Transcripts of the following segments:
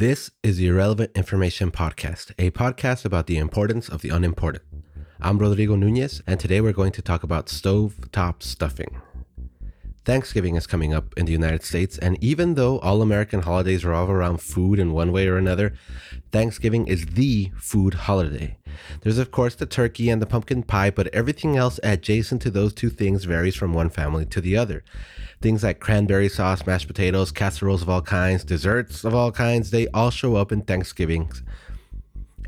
This is the Irrelevant Information Podcast, a podcast about the importance of the unimportant. I'm Rodrigo Nunez, and today we're going to talk about stove-top stuffing. Thanksgiving is coming up in the United States, and even though all American holidays revolve around food in one way or another, Thanksgiving is the food holiday. There's, of course, the turkey and the pumpkin pie, but everything else adjacent to those two things varies from one family to the other. Things like cranberry sauce, mashed potatoes, casseroles of all kinds, desserts of all kinds, they all show up in Thanksgivings.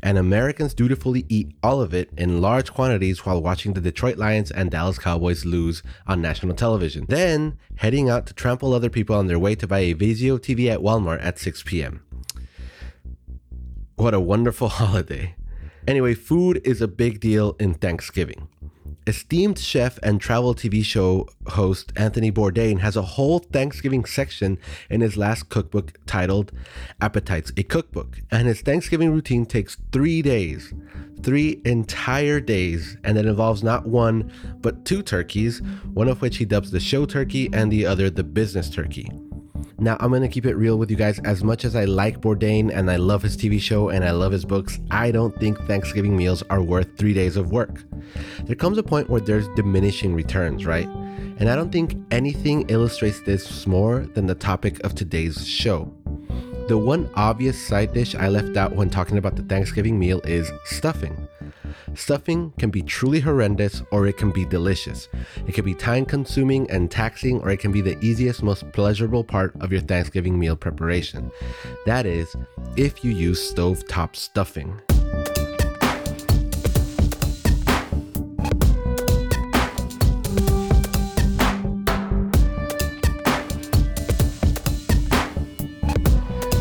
And Americans dutifully eat all of it in large quantities while watching the Detroit Lions and Dallas Cowboys lose on national television. Then heading out to trample other people on their way to buy a Vizio TV at Walmart at 6 p.m. What a wonderful holiday. Anyway, food is a big deal in Thanksgiving. Esteemed chef and travel TV show host Anthony Bourdain has a whole Thanksgiving section in his last cookbook titled Appetites, a Cookbook. And his Thanksgiving routine takes three days, three entire days, and it involves not one, but two turkeys, one of which he dubs the show turkey and the other the business turkey. Now, I'm going to keep it real with you guys. As much as I like Bourdain and I love his TV show and I love his books, I don't think Thanksgiving meals are worth three days of work. There comes a point where there's diminishing returns, right? And I don't think anything illustrates this more than the topic of today's show. The one obvious side dish I left out when talking about the Thanksgiving meal is stuffing. Stuffing can be truly horrendous or it can be delicious. It can be time consuming and taxing, or it can be the easiest, most pleasurable part of your Thanksgiving meal preparation. That is, if you use stove-top stuffing.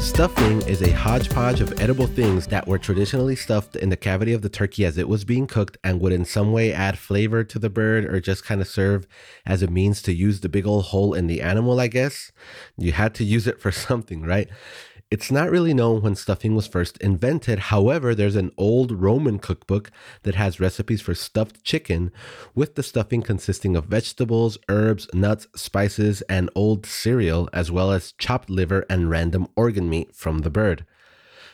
Stuffing is a hodgepodge of edible things that were traditionally stuffed in the cavity of the turkey as it was being cooked and would in some way add flavor to the bird or just kind of serve as a means to use the big old hole in the animal, I guess. You had to use it for something, right? It's not really known when stuffing was first invented. However, there's an old Roman cookbook that has recipes for stuffed chicken, with the stuffing consisting of vegetables, herbs, nuts, spices, and old cereal, as well as chopped liver and random organ meat from the bird.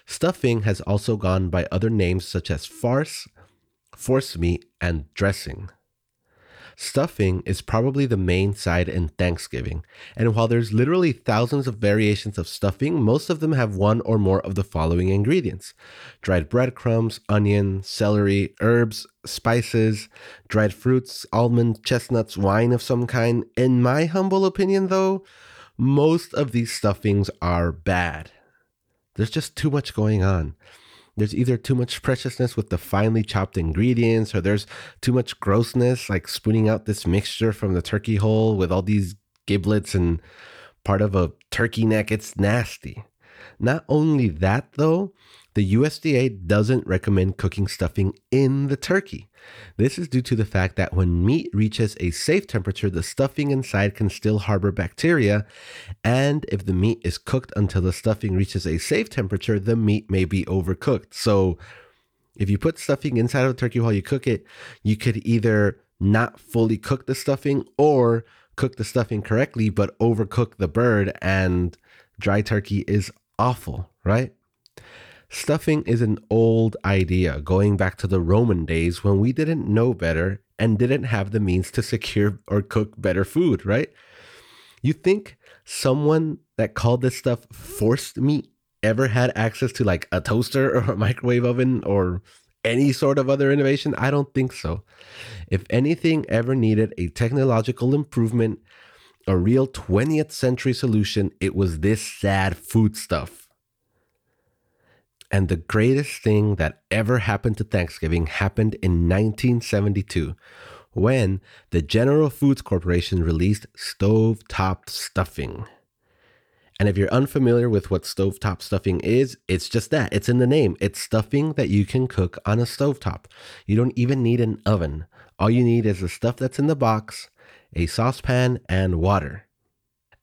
Stuffing has also gone by other names such as farce, force meat, and dressing. Stuffing is probably the main side in Thanksgiving, and while there's literally thousands of variations of stuffing, most of them have one or more of the following ingredients dried breadcrumbs, onion, celery, herbs, spices, dried fruits, almond, chestnuts, wine of some kind. In my humble opinion, though, most of these stuffings are bad. There's just too much going on there's either too much preciousness with the finely chopped ingredients or there's too much grossness like spooning out this mixture from the turkey hole with all these giblets and part of a turkey neck. It's nasty. Not only that though the USDA doesn't recommend cooking stuffing in the turkey. This is due to the fact that when meat reaches a safe temperature, the stuffing inside can still harbor bacteria. And if the meat is cooked until the stuffing reaches a safe temperature, the meat may be overcooked. So if you put stuffing inside of a turkey while you cook it, you could either not fully cook the stuffing or cook the stuffing correctly, but overcook the bird. And dry turkey is awful, right? Stuffing is an old idea going back to the Roman days when we didn't know better and didn't have the means to secure or cook better food, right? You think someone that called this stuff forced meat ever had access to like a toaster or a microwave oven or any sort of other innovation? I don't think so. If anything ever needed a technological improvement, a real 20th century solution, it was this sad food stuff. And the greatest thing that ever happened to Thanksgiving happened in 1972 when the General Foods Corporation released stove-top stuffing. And if you're unfamiliar with what stove-top stuffing is, it's just that. It's in the name. It's stuffing that you can cook on a stovetop. You don't even need an oven. All you need is the stuff that's in the box, a saucepan, and water.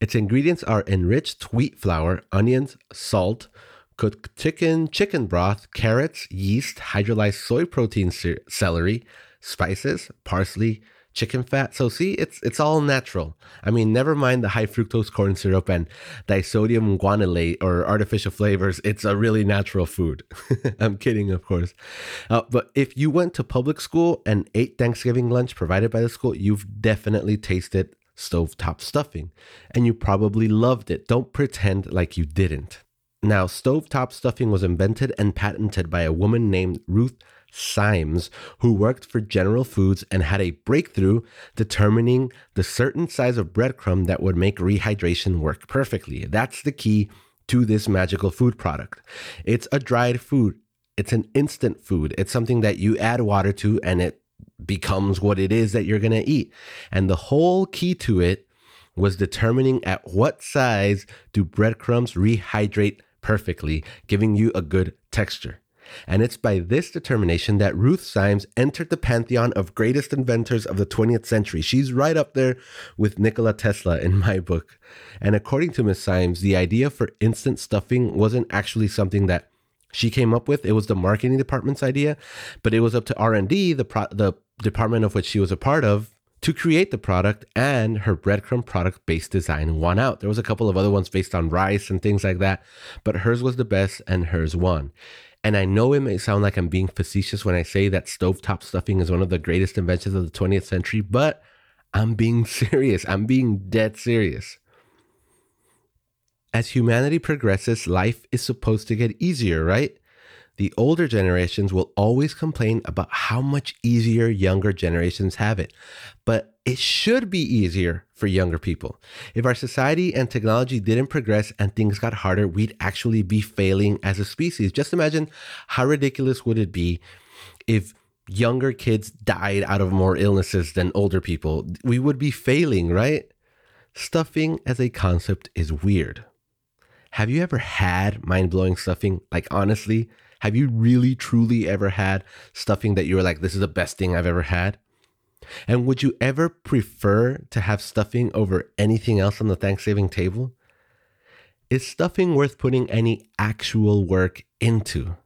Its ingredients are enriched wheat flour, onions, salt, cooked chicken, chicken broth, carrots, yeast, hydrolyzed soy protein, celery, spices, parsley, chicken fat. So see, it's it's all natural. I mean, never mind the high fructose corn syrup and disodium guanylate or artificial flavors. It's a really natural food. I'm kidding, of course. Uh, but if you went to public school and ate Thanksgiving lunch provided by the school, you've definitely tasted stovetop stuffing, and you probably loved it. Don't pretend like you didn't. Now, stovetop stuffing was invented and patented by a woman named Ruth Siems, who worked for General Foods and had a breakthrough determining the certain size of breadcrumb that would make rehydration work perfectly. That's the key to this magical food product. It's a dried food, it's an instant food. It's something that you add water to and it becomes what it is that you're going to eat. And the whole key to it was determining at what size do breadcrumbs rehydrate perfectly, giving you a good texture. And it's by this determination that Ruth Siems entered the pantheon of greatest inventors of the 20th century. She's right up there with Nikola Tesla in my book. And according to Miss Siems, the idea for instant stuffing wasn't actually something that she came up with. It was the marketing department's idea, but it was up to R&D, the pro- the department of which she was a part of, to create the product and her breadcrumb product based design won out. There was a couple of other ones based on rice and things like that, but hers was the best and hers won. And I know it may sound like I'm being facetious when I say that stovetop stuffing is one of the greatest inventions of the 20th century, but I'm being serious. I'm being dead serious. As humanity progresses, life is supposed to get easier, right? The older generations will always complain about how much easier younger generations have it. But it should be easier for younger people. If our society and technology didn't progress and things got harder, we'd actually be failing as a species. Just imagine how ridiculous would it be if younger kids died out of more illnesses than older people. We would be failing, right? Stuffing as a concept is weird. Have you ever had mind blowing stuffing? Like, honestly, have you really, truly ever had stuffing that you were like, this is the best thing I've ever had? And would you ever prefer to have stuffing over anything else on the Thanksgiving table? Is stuffing worth putting any actual work into?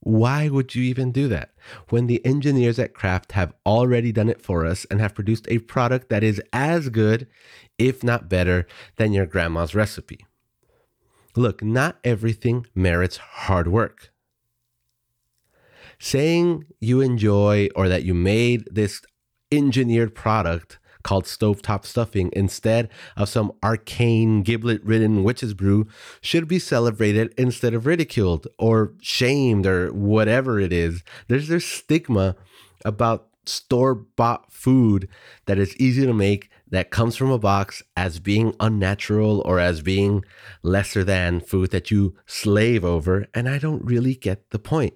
Why would you even do that when the engineers at Kraft have already done it for us and have produced a product that is as good, if not better, than your grandma's recipe? Look, not everything merits hard work saying you enjoy or that you made this engineered product called stovetop stuffing instead of some arcane giblet ridden witch's brew should be celebrated instead of ridiculed or shamed or whatever it is. There's this stigma about store bought food that is easy to make that comes from a box as being unnatural or as being lesser than food that you slave over. And I don't really get the point.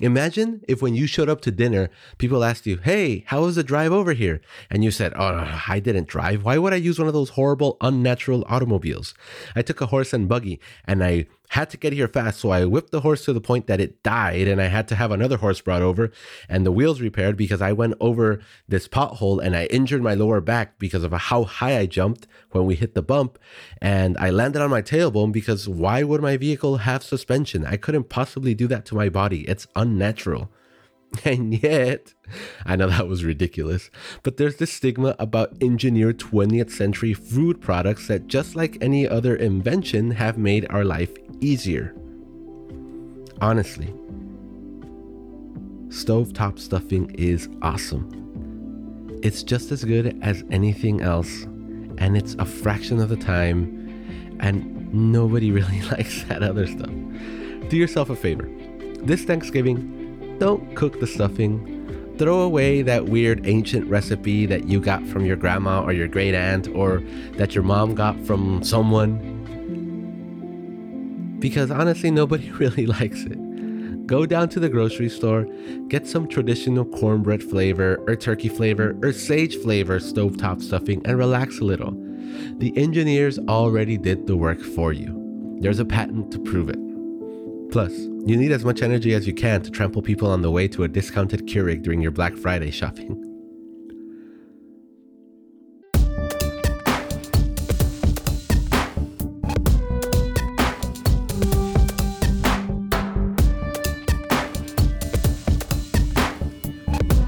Imagine if when you showed up to dinner, people asked you, Hey, how was the drive over here? And you said, Oh, I didn't drive. Why would I use one of those horrible, unnatural automobiles? I took a horse and buggy and I had to get here fast. So I whipped the horse to the point that it died and I had to have another horse brought over and the wheels repaired because I went over this pothole and I injured my lower back because of how high I jumped when we hit the bump. And I landed on my tailbone because why would my vehicle have suspension? I couldn't possibly do that to my body. It's unnatural. And yet, I know that was ridiculous, but there's this stigma about engineered 20th century food products that, just like any other invention, have made our life easier. Honestly, stovetop stuffing is awesome. It's just as good as anything else, and it's a fraction of the time, and nobody really likes that other stuff. Do yourself a favor. This Thanksgiving, don't cook the stuffing. Throw away that weird ancient recipe that you got from your grandma or your great aunt or that your mom got from someone because honestly, nobody really likes it. Go down to the grocery store, get some traditional cornbread flavor or turkey flavor or sage flavor stovetop stuffing and relax a little. The engineers already did the work for you. There's a patent to prove it. Plus, you need as much energy as you can to trample people on the way to a discounted Keurig during your Black Friday shopping.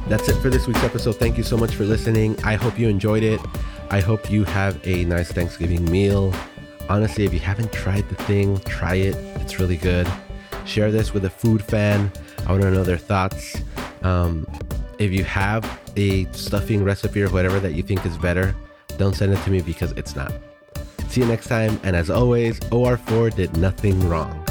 That's it for this week's episode. Thank you so much for listening. I hope you enjoyed it. I hope you have a nice Thanksgiving meal. Honestly, if you haven't tried the thing, try it. It's really good. Share this with a food fan. I want to know their thoughts. Um, if you have a stuffing recipe or whatever that you think is better, don't send it to me because it's not. See you next time. And as always, OR4 did nothing wrong.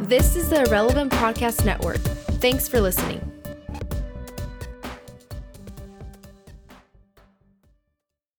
This is the Irrelevant Podcast Network. Thanks for listening.